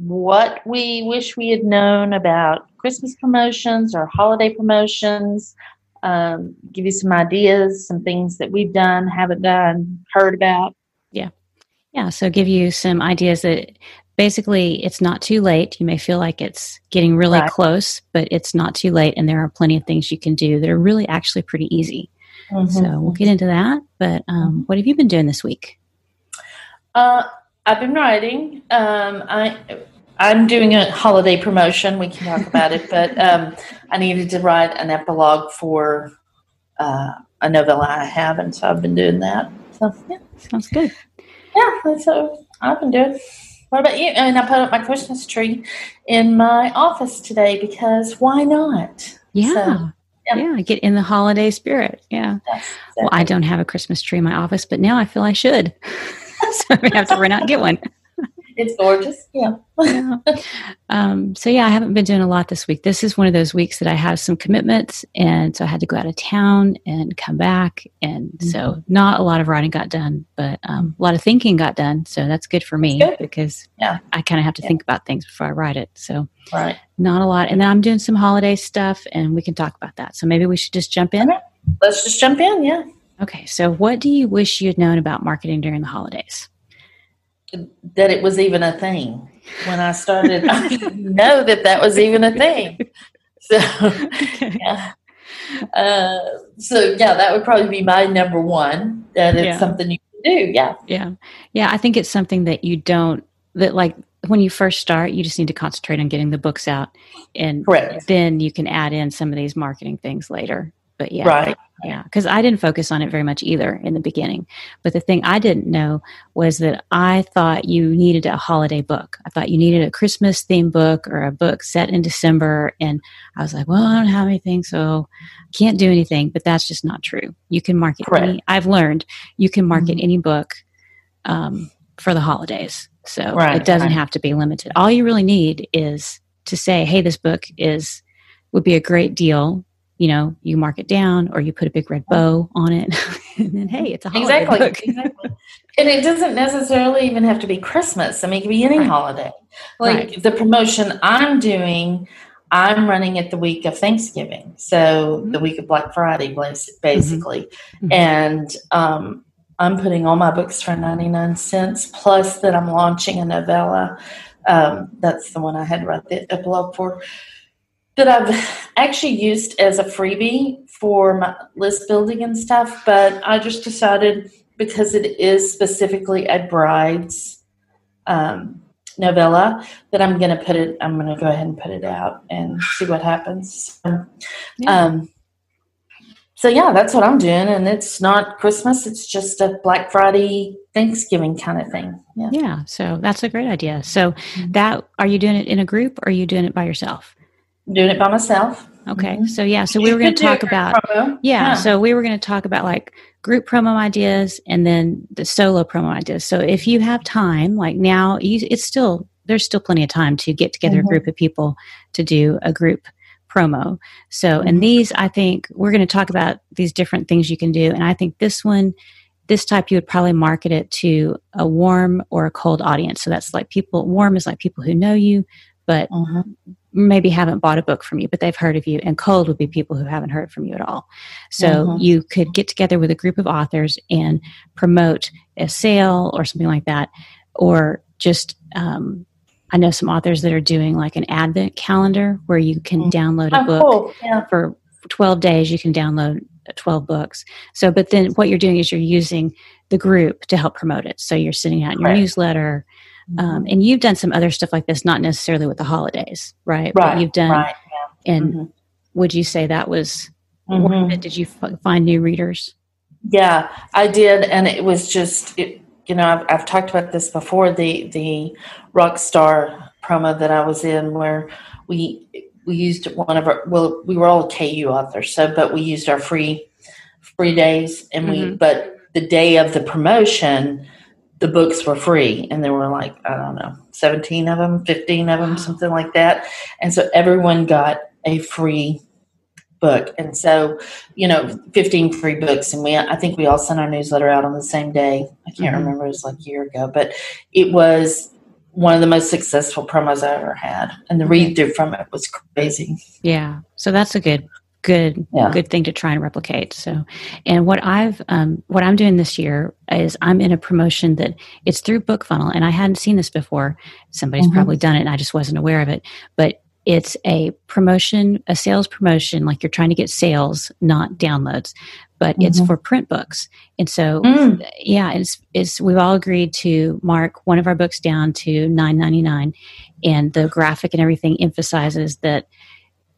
what we wish we had known about Christmas promotions or holiday promotions, um, give you some ideas, some things that we've done, haven't done, heard about. Yeah. Yeah. So give you some ideas that basically it's not too late. You may feel like it's getting really right. close, but it's not too late. And there are plenty of things you can do that are really actually pretty easy. Mm-hmm. So we'll get into that. But um, mm-hmm. what have you been doing this week? Uh, I've been writing. Um, I I'm doing a holiday promotion. We can talk about it, but um, I needed to write an epilogue for uh, a novella I have, and so I've been doing that. So yeah, sounds good. Yeah, so I've been doing. What about you? And I put up my Christmas tree in my office today because why not? Yeah. So, yeah. yeah. get in the holiday spirit. Yeah. Exactly. Well, I don't have a Christmas tree in my office, but now I feel I should. so I have to run out and get one it's gorgeous. Yeah. yeah. Um, so yeah, I haven't been doing a lot this week. This is one of those weeks that I have some commitments, and so I had to go out of town and come back, and mm-hmm. so not a lot of writing got done, but um, a lot of thinking got done. So that's good for me good. because yeah, I kind of have to yeah. think about things before I write it. So right, not a lot. And then I'm doing some holiday stuff, and we can talk about that. So maybe we should just jump in. Let's just jump in. Yeah. Okay. So what do you wish you had known about marketing during the holidays? That it was even a thing. When I started, I didn't know that that was even a thing. So, okay. yeah. Uh, so yeah, that would probably be my number one. That it's yeah. something you can do. Yeah, yeah, yeah. I think it's something that you don't that like when you first start. You just need to concentrate on getting the books out, and Correct. then you can add in some of these marketing things later. But yeah, right. Yeah, because I didn't focus on it very much either in the beginning. But the thing I didn't know was that I thought you needed a holiday book. I thought you needed a Christmas theme book or a book set in December. And I was like, well, I don't have anything, so I can't do anything. But that's just not true. You can market any, I've learned you can market mm-hmm. any book um, for the holidays. So right, it doesn't right. have to be limited. All you really need is to say, hey, this book is would be a great deal you know, you mark it down or you put a big red bow on it, and then hey, it's a holiday exactly, book. exactly. And it doesn't necessarily even have to be Christmas. I mean, it can be any right. holiday. Like right. the promotion I'm doing, I'm running it the week of Thanksgiving, so mm-hmm. the week of Black Friday, basically, mm-hmm. and um, I'm putting all my books for 99 cents, plus that I'm launching a novella. Um, that's the one I had write the epilogue for that I've actually used as a freebie for my list building and stuff, but I just decided because it is specifically a bride's um, novella that I'm going to put it, I'm going to go ahead and put it out and see what happens. So, yeah. Um, so yeah, that's what I'm doing, and it's not Christmas; it's just a Black Friday, Thanksgiving kind of thing. Yeah. Yeah. So that's a great idea. So mm-hmm. that are you doing it in a group, or are you doing it by yourself? Doing it by myself. Okay. Mm-hmm. So yeah, so we were going to talk about yeah, yeah, so we were going to talk about like group promo ideas and then the solo promo ideas. So if you have time, like now, you, it's still there's still plenty of time to get together mm-hmm. a group of people to do a group promo. So mm-hmm. and these I think we're going to talk about these different things you can do and I think this one this type you would probably market it to a warm or a cold audience. So that's like people warm is like people who know you, but mm-hmm maybe haven't bought a book from you, but they've heard of you. And cold would be people who haven't heard from you at all. So mm-hmm. you could get together with a group of authors and promote a sale or something like that, or just um, I know some authors that are doing like an advent calendar where you can mm-hmm. download a oh, book cool. yeah. for 12 days. You can download 12 books. So, but then what you're doing is you're using the group to help promote it. So you're sending out your right. newsletter um, and you've done some other stuff like this, not necessarily with the holidays, right? Right. But you've done, right, yeah. and mm-hmm. would you say that was mm-hmm. Did you f- find new readers? Yeah, I did, and it was just, it, you know, I've, I've talked about this before. The the rock star promo that I was in, where we we used one of our well we were all KU authors so but we used our free free days and mm-hmm. we but the day of the promotion the books were free and there were like i don't know 17 of them 15 of them something like that. And so everyone got a free book. And so you know 15 free books and we i think we all sent our newsletter out on the same day. I can't mm-hmm. remember it was like a year ago but it was one of the most successful promos i ever had. And the read through from it was crazy. Yeah. So that's a good good yeah. good thing to try and replicate so and what i've um, what i'm doing this year is i'm in a promotion that it's through bookfunnel and i hadn't seen this before somebody's mm-hmm. probably done it and i just wasn't aware of it but it's a promotion a sales promotion like you're trying to get sales not downloads but mm-hmm. it's for print books and so mm. yeah it's it's we've all agreed to mark one of our books down to 9.99 and the graphic and everything emphasizes that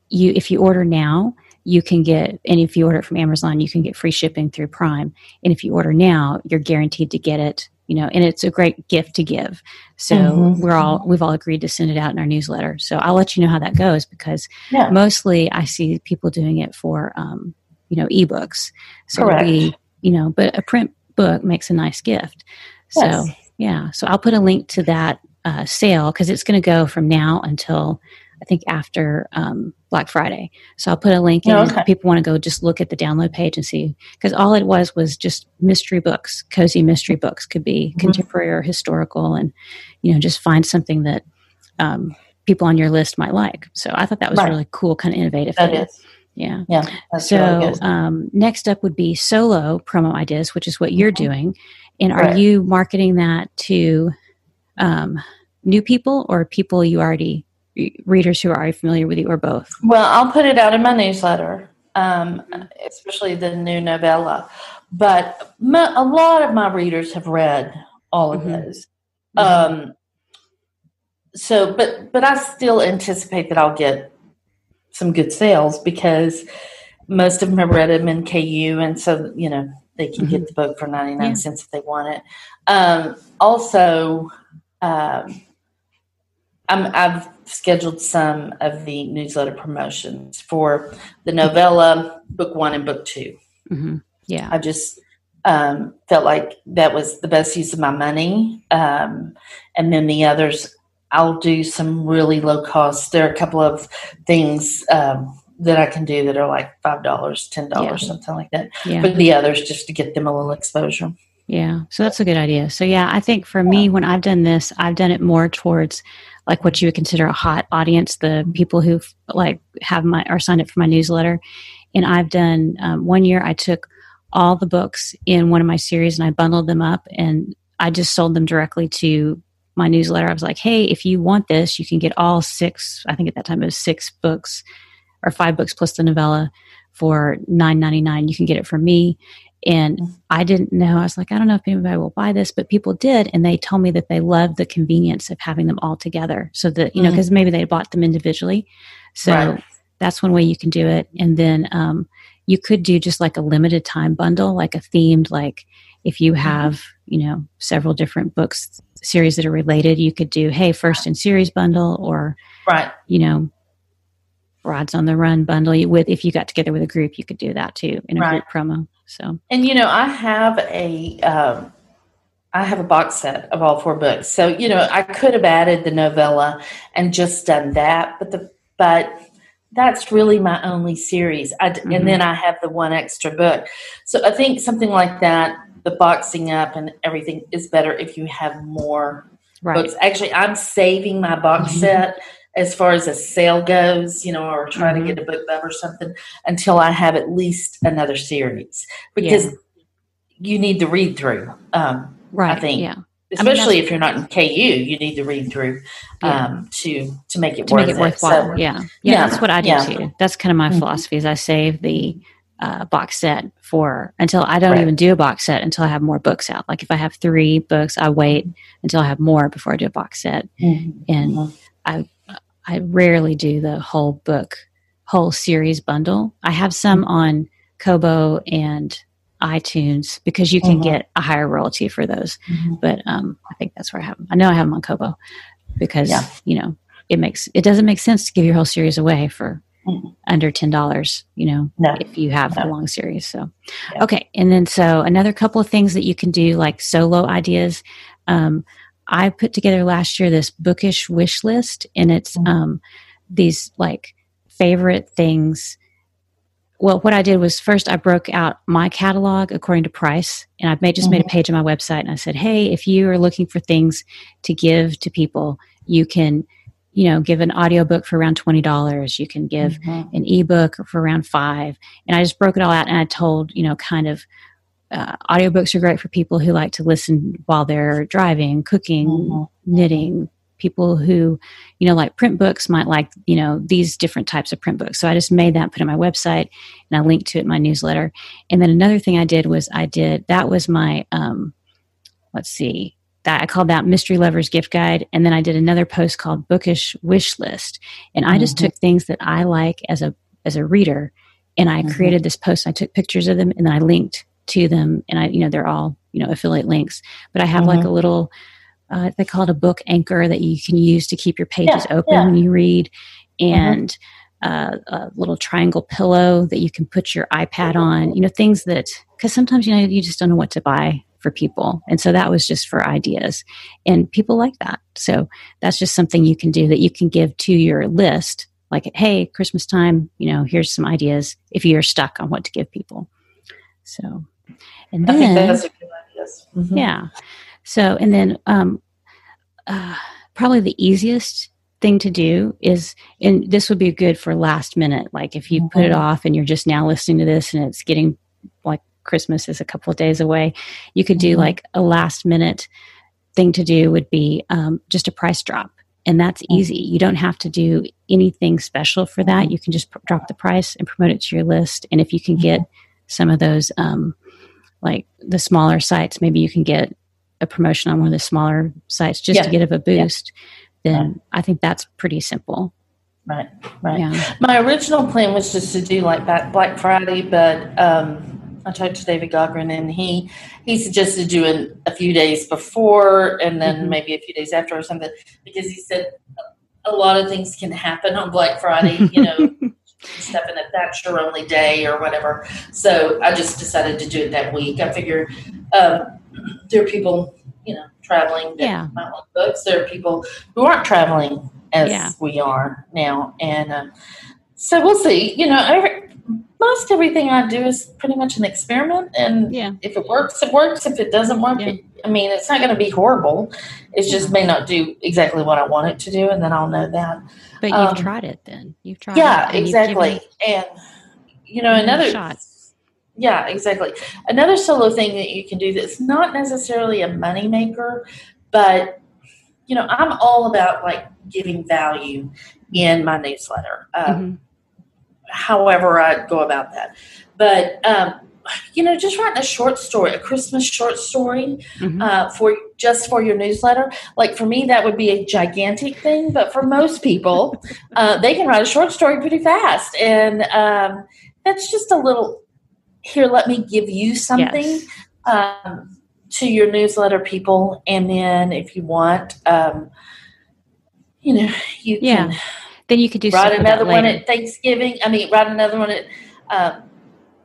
you if you order now you can get, and if you order it from Amazon, you can get free shipping through Prime. And if you order now, you're guaranteed to get it, you know, and it's a great gift to give. So mm-hmm. we're all, we've all agreed to send it out in our newsletter. So I'll let you know how that goes because yeah. mostly I see people doing it for, um, you know, ebooks. So Correct. we, you know, but a print book makes a nice gift. So yeah, so I'll put a link to that uh, sale because it's going to go from now until I think after um, Black Friday. So I'll put a link in. Oh, okay. People want to go just look at the download page and see, because all it was was just mystery books, cozy mystery books, could be mm-hmm. contemporary or historical, and you know, just find something that um, people on your list might like. So I thought that was right. really cool, kind of innovative. That is. Yeah. Yeah. so really um, next up would be solo promo ideas, which is what you're mm-hmm. doing. And are right. you marketing that to um, new people or people you already readers who are already familiar with you or both? Well, I'll put it out in my newsletter, um, especially the new novella. But my, a lot of my readers have read all of mm-hmm. those. Mm-hmm. Um, so, but but I still anticipate that I'll get some good sales because most of them have read them in KU, and so you know they can mm-hmm. get the book for ninety nine yeah. cents if they want it. Um, also. Um, i have scheduled some of the newsletter promotions for the novella, book one, and book 2 mm-hmm. Yeah, I just um, felt like that was the best use of my money, um, and then the others, I'll do some really low cost. There are a couple of things. Um, that I can do that are like five dollars, ten dollars, yeah. something like that. Yeah. But the others just to get them a little exposure. Yeah. So that's a good idea. So yeah, I think for me when I've done this, I've done it more towards like what you would consider a hot audience, the people who like have my or signed up for my newsletter. And I've done um, one year. I took all the books in one of my series and I bundled them up and I just sold them directly to my newsletter. I was like, hey, if you want this, you can get all six. I think at that time it was six books or five books plus the novella for nine ninety nine. You can get it from me. And mm-hmm. I didn't know. I was like, I don't know if anybody will buy this, but people did. And they told me that they loved the convenience of having them all together. So that, you know, because mm-hmm. maybe they bought them individually. So right. that's one way you can do it. And then um, you could do just like a limited time bundle, like a themed, like if you mm-hmm. have, you know, several different books, series that are related, you could do, hey, first in series bundle or, right. you know, Brides on the Run bundle You with if you got together with a group, you could do that too in a right. group promo. So, and you know, I have a um, I have a box set of all four books. So, you know, I could have added the novella and just done that, but the but that's really my only series. I, mm-hmm. And then I have the one extra book. So I think something like that, the boxing up and everything is better if you have more right. books. Actually, I'm saving my box mm-hmm. set as far as a sale goes, you know, or trying mm-hmm. to get a BookBub or something until I have at least another series because yeah. you need to read through. Um, right. I think. Yeah. Especially I mean, if you're not in KU, you need to read through um, yeah. to to make it to make it worthwhile. So, yeah. yeah, yeah, that's what I do too. That's kind of my mm-hmm. philosophy. Is I save the uh, box set for until I don't right. even do a box set until I have more books out. Like if I have three books, I wait until I have more before I do a box set, mm-hmm. and mm-hmm. I I rarely do the whole book, whole series bundle. I have some mm-hmm. on Kobo and iTunes because you can mm-hmm. get a higher royalty for those. Mm-hmm. But um, I think that's where I have them. I know I have them on Kobo because yeah. you know it makes it doesn't make sense to give your whole series away for mm-hmm. under ten dollars. You know, no. if you have no. a long series. So, yeah. okay, and then so another couple of things that you can do, like solo ideas. Um, I put together last year this bookish wish list, and it's mm-hmm. um, these like favorite things. Well, what I did was first I broke out my catalog according to price, and I've made just mm-hmm. made a mm-hmm. page on my website, and I said, "Hey, if you are looking for things to give to people, you can." you know give an audiobook for around $20 you can give mm-hmm. an ebook for around five and i just broke it all out and i told you know kind of uh, audiobooks are great for people who like to listen while they're driving cooking mm-hmm. knitting people who you know like print books might like you know these different types of print books so i just made that put it on my website and i linked to it in my newsletter and then another thing i did was i did that was my um let's see that I called that Mystery Lovers Gift Guide. And then I did another post called Bookish Wish List. And I just mm-hmm. took things that I like as a as a reader and I mm-hmm. created this post. I took pictures of them and then I linked to them and I, you know, they're all, you know, affiliate links. But I have mm-hmm. like a little uh, they call it a book anchor that you can use to keep your pages yeah, open yeah. when you read. Mm-hmm. And uh, a little triangle pillow that you can put your iPad on, you know, things that, because sometimes, you know, you just don't know what to buy for people. And so that was just for ideas. And people like that. So that's just something you can do that you can give to your list. Like, hey, Christmas time, you know, here's some ideas if you're stuck on what to give people. So, and then, I think that's a good idea. Mm-hmm. Yeah. So, and then, um, uh, probably the easiest thing to do is and this would be good for last minute like if you mm-hmm. put it mm-hmm. off and you're just now listening to this and it's getting like Christmas is a couple of days away. You could do mm-hmm. like a last minute thing to do would be um, just a price drop. And that's mm-hmm. easy. You don't have to do anything special for that. Mm-hmm. You can just pr- drop the price and promote it to your list. And if you can get some of those, um, like the smaller sites, maybe you can get a promotion on one of the smaller sites just yeah. to get a boost. Yeah. Then I think that's pretty simple. Right, right. Yeah. My original plan was just to do like that Black Friday, but um, I talked to David Gaughran, and he he suggested doing a few days before and then mm-hmm. maybe a few days after or something because he said a lot of things can happen on Black Friday. You know, stepping if that's your only day or whatever. So I just decided to do it that week. I figure um, there are people, you know, traveling that yeah. might want books. There are people who aren't traveling as yeah. we are now, and. Uh, so we'll see. You know, most everything I do is pretty much an experiment, and yeah. if it works, it works. If it doesn't work, yeah. it, I mean, it's not going to be horrible. It just may not do exactly what I want it to do, and then I'll know that. But you've um, tried it, then you've tried. Yeah, it, exactly. And you know, another shot. Yeah, exactly. Another solo thing that you can do that's not necessarily a money maker, but you know, I'm all about like giving value in my newsletter. Um, mm-hmm however I go about that. But um, you know, just writing a short story, a Christmas short story mm-hmm. uh, for just for your newsletter. Like for me, that would be a gigantic thing, but for most people, uh, they can write a short story pretty fast, and um, that's just a little. Here, let me give you something yes. um, to your newsletter people, and then if you want, um, you know, you yeah. can then you could do write another one at Thanksgiving. I mean, write another one at uh,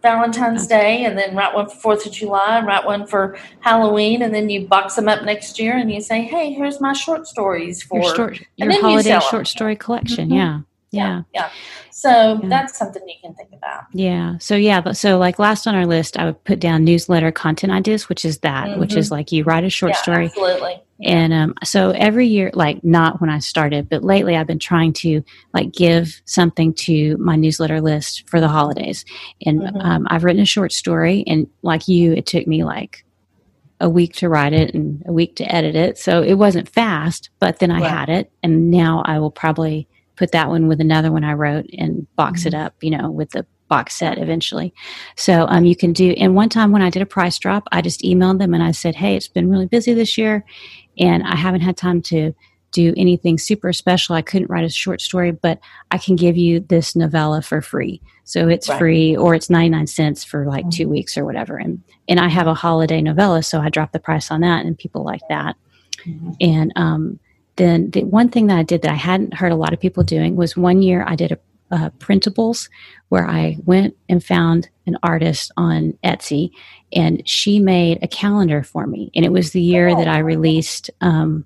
Valentine's okay. Day, and then write one for Fourth of July, and write one for Halloween, and then you box them up next year, and you say, "Hey, here's my short stories for your, short, your holiday you short story collection." Mm-hmm. Yeah. Yeah. yeah. So yeah. that's something you can think about. Yeah. So yeah, but so like last on our list, I would put down newsletter content ideas, which is that, mm-hmm. which is mm-hmm. like you write a short yeah, story. Absolutely. And um, so every year, like not when I started, but lately I've been trying to like give something to my newsletter list for the holidays. And mm-hmm. um, I've written a short story, and like you, it took me like a week to write it and a week to edit it. So it wasn't fast, but then I right. had it, and now I will probably put that one with another one I wrote and box mm-hmm. it up, you know, with the box set eventually. So um, you can do. And one time when I did a price drop, I just emailed them and I said, "Hey, it's been really busy this year, and I haven't had time to do anything super special. I couldn't write a short story, but I can give you this novella for free. So it's right. free, or it's ninety nine cents for like mm-hmm. two weeks or whatever. And and I have a holiday novella, so I dropped the price on that, and people like that. Mm-hmm. And um, then the one thing that I did that I hadn't heard a lot of people doing was one year I did a uh, printables where I went and found an artist on Etsy and she made a calendar for me. And it was the year that I released um,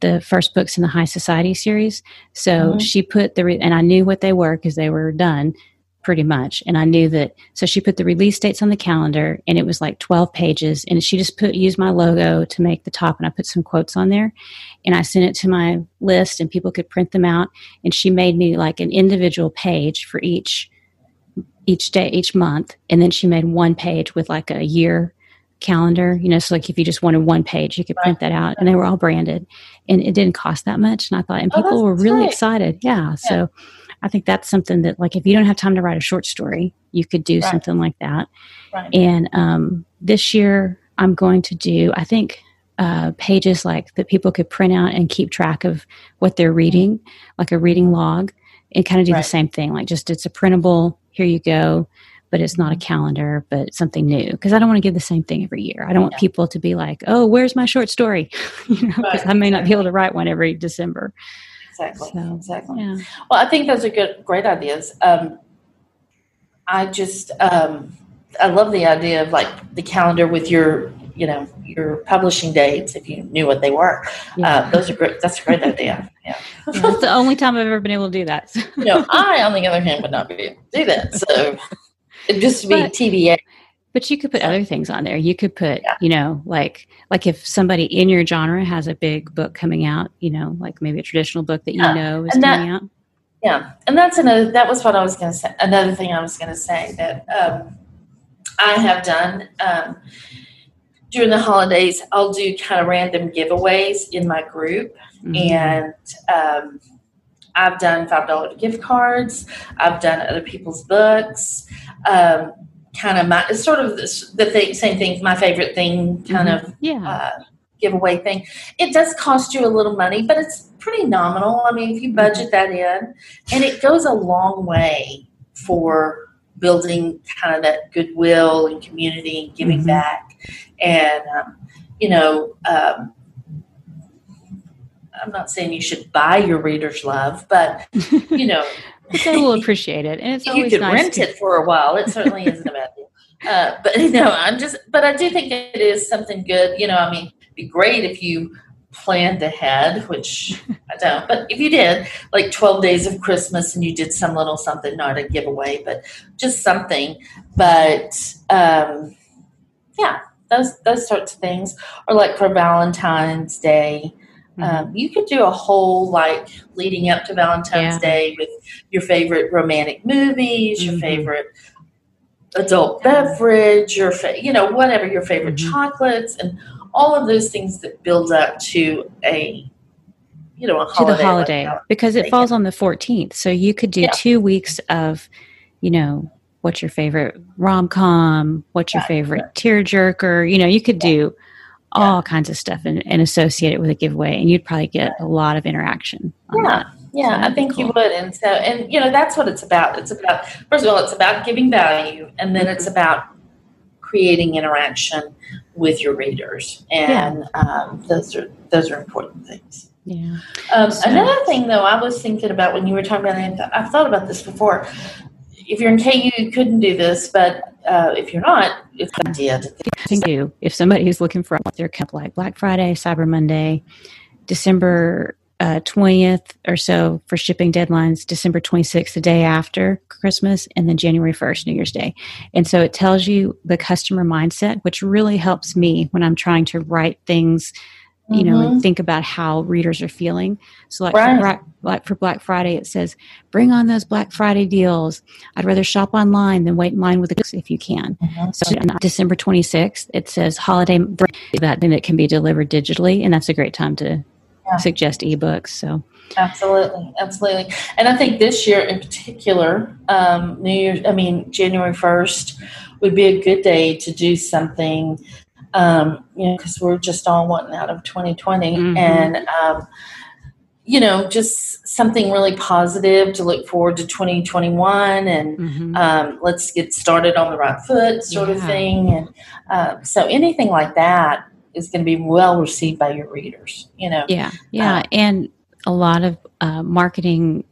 the first books in the High Society series. So mm-hmm. she put the, re- and I knew what they were because they were done pretty much. And I knew that, so she put the release dates on the calendar and it was like 12 pages. And she just put, used my logo to make the top and I put some quotes on there. And I sent it to my list and people could print them out. And she made me like an individual page for each, each day, each month. And then she made one page with like a year calendar, you know, so like if you just wanted one page, you could print that out and they were all branded and it didn't cost that much. And I thought, and oh, people oh, were really excited. Yeah, yeah. So I think that's something that, like, if you don't have time to write a short story, you could do right. something like that. Right. And um, this year, I'm going to do, I think, uh, pages like that people could print out and keep track of what they're reading, like a reading log, and kind of do right. the same thing. Like, just it's a printable, here you go, but it's not a calendar, but something new. Because I don't want to give the same thing every year. I don't want people to be like, oh, where's my short story? you know, because I may not be able to write one every December exactly so, exactly yeah. well i think those are good great ideas um, i just um, i love the idea of like the calendar with your you know your publishing dates if you knew what they were yeah. uh, those are great that's a great idea yeah. yeah that's the only time i've ever been able to do that you know i on the other hand would not be able to do that so it just to be but, tba but you could put other things on there. You could put, yeah. you know, like like if somebody in your genre has a big book coming out, you know, like maybe a traditional book that you yeah. know is that, coming out. Yeah, and that's another. That was what I was going to say. Another thing I was going to say that um, I have done um, during the holidays. I'll do kind of random giveaways in my group, mm-hmm. and um, I've done five dollar gift cards. I've done other people's books. Um, kind of my it's sort of this, the thing, same thing. My favorite thing, kind mm-hmm. of yeah. Uh, giveaway thing. It does cost you a little money, but it's pretty nominal. I mean, if you budget that in, and it goes a long way for building kind of that goodwill and community and giving mm-hmm. back. And um, you know, um, I'm not saying you should buy your readers love, but you know. They will appreciate it, and it's you could nice rent to- it for a while. It certainly isn't a bad thing. Uh, but you know, I'm just, but I do think it is something good. You know, I mean, it'd be great if you planned ahead, which I don't, but if you did, like 12 days of Christmas and you did some little something, not a giveaway, but just something. But um, yeah, those those sorts of things, or like for Valentine's Day, Mm-hmm. Um, you could do a whole like leading up to Valentine's yeah. Day with your favorite romantic movies, mm-hmm. your favorite adult beverage, your fa- you know whatever your favorite mm-hmm. chocolates, and all of those things that build up to a you know to the holiday like because it falls on the 14th, so you could do yeah. two weeks of you know what's your favorite rom com, what's your favorite tearjerker, you know you could do all yeah. kinds of stuff and, and, associate it with a giveaway and you'd probably get a lot of interaction yeah that. yeah i think cool. you would and so and you know that's what it's about it's about first of all it's about giving value and then mm-hmm. it's about creating interaction with your readers and yeah. um, those are those are important things yeah um, so, another thing though i was thinking about when you were talking about it i've thought about this before if you're in KU, you couldn't do this, but uh, if you're not, it's an idea to you. If somebody who's looking for their camp like Black Friday, Cyber Monday, December uh, 20th or so for shipping deadlines, December 26th, the day after Christmas, and then January 1st, New Year's Day. And so it tells you the customer mindset, which really helps me when I'm trying to write things you know, mm-hmm. and think about how readers are feeling. So, like, right. for, like for Black Friday, it says, "Bring on those Black Friday deals." I'd rather shop online than wait in line with the if you can. Mm-hmm. So, on December twenty sixth, it says holiday that then it can be delivered digitally, and that's a great time to yeah. suggest ebooks. So, absolutely, absolutely, and I think this year in particular, um, New Year's, I mean January first, would be a good day to do something um, you know, because we're just all wanting out of 2020, mm-hmm. and um, you know, just something really positive to look forward to 2021, and mm-hmm. um, let's get started on the right foot, sort yeah. of thing. And uh, so, anything like that, is going to be well received by your readers. You know. Yeah, yeah, uh, and a lot of uh, marketing.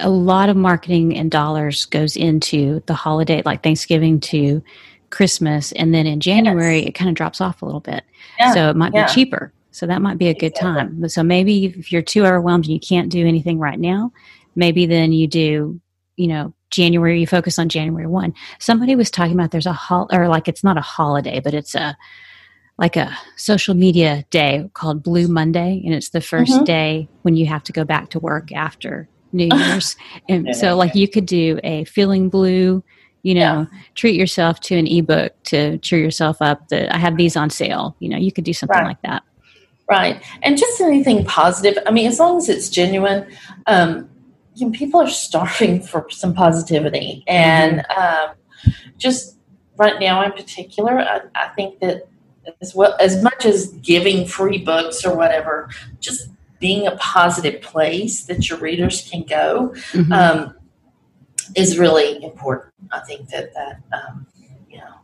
A lot of marketing and dollars goes into the holiday, like Thanksgiving to Christmas, and then in January yes. it kind of drops off a little bit. Yeah, so it might yeah. be cheaper. So that might be a good exactly. time. But so maybe if you're too overwhelmed and you can't do anything right now, maybe then you do, you know, January, you focus on January 1. Somebody was talking about there's a hol or like it's not a holiday, but it's a like a social media day called Blue Monday, and it's the 1st mm-hmm. day when you have to go back to work after New Year's. and so, like, you could do a feeling blue, you know, yeah. treat yourself to an ebook to cheer yourself up. That I have these on sale. You know, you could do something right. like that. Right, and just anything positive. I mean, as long as it's genuine. Um, you know, people are starving for some positivity, and mm-hmm. um, just right now in particular, I, I think that as well as much as giving free books or whatever, just being a positive place that your readers can go mm-hmm. um, is really important. I think that that um, you know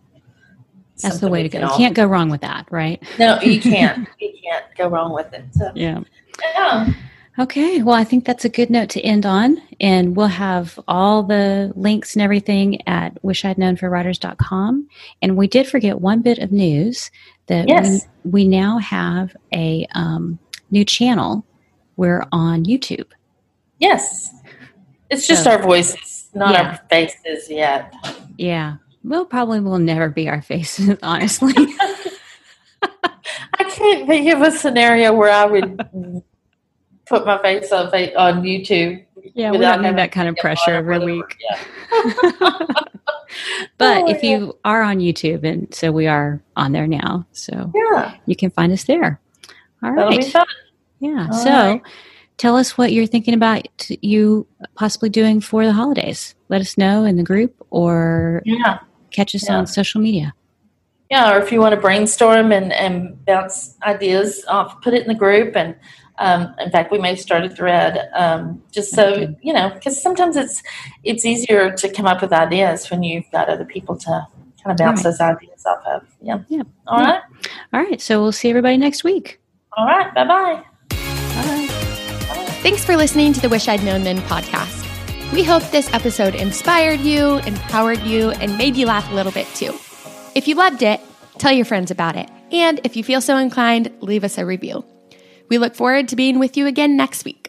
that's the way to go. You can't go wrong with that, right? No, you can't. you can't go wrong with it. So, yeah. Yeah. Okay, well, I think that's a good note to end on. And we'll have all the links and everything at wishidknownforwriters.com. And we did forget one bit of news that yes. we, we now have a um, new channel. We're on YouTube. Yes. It's just so, our voices, not yeah. our faces yet. Yeah. We'll probably will never be our faces, honestly. I can't think of a scenario where I would put my face on on YouTube. Yeah, we don't that kind of pressure every week. Yeah. but oh, if yeah. you are on YouTube, and so we are on there now, so yeah, you can find us there. All right. Yeah. All so right. Tell us what you're thinking about you possibly doing for the holidays. Let us know in the group or yeah. catch us yeah. on social media. Yeah, or if you want to brainstorm and, and bounce ideas off, put it in the group and um, in fact, we may start a thread um, just so you know, because sometimes it's it's easier to come up with ideas when you've got other people to kind of bounce right. those ideas off of. Yeah. Yeah. All yeah. right. All right. So we'll see everybody next week. All right. Bye-bye. Bye. Thanks for listening to the Wish I'd Known Then podcast. We hope this episode inspired you, empowered you, and made you laugh a little bit too. If you loved it, tell your friends about it. And if you feel so inclined, leave us a review. We look forward to being with you again next week.